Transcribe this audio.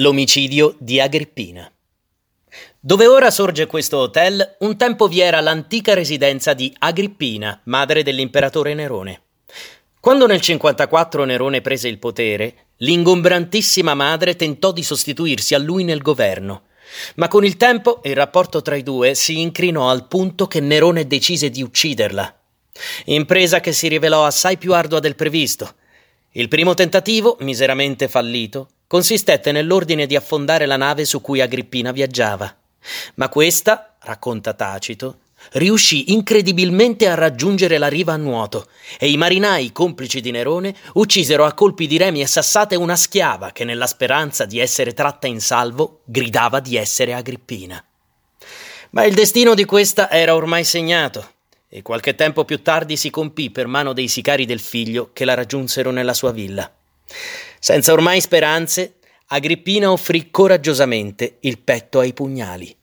L'omicidio di Agrippina. Dove ora sorge questo hotel, un tempo vi era l'antica residenza di Agrippina, madre dell'imperatore Nerone. Quando nel 54 Nerone prese il potere, l'ingombrantissima madre tentò di sostituirsi a lui nel governo. Ma con il tempo il rapporto tra i due si incrinò al punto che Nerone decise di ucciderla. Impresa che si rivelò assai più ardua del previsto. Il primo tentativo, miseramente fallito, consistette nell'ordine di affondare la nave su cui Agrippina viaggiava. Ma questa, racconta Tacito, riuscì incredibilmente a raggiungere la riva a nuoto e i marinai complici di Nerone uccisero a colpi di remi e sassate una schiava che nella speranza di essere tratta in salvo gridava di essere Agrippina. Ma il destino di questa era ormai segnato e qualche tempo più tardi si compì per mano dei sicari del figlio che la raggiunsero nella sua villa. Senza ormai speranze, Agrippina offrì coraggiosamente il petto ai pugnali.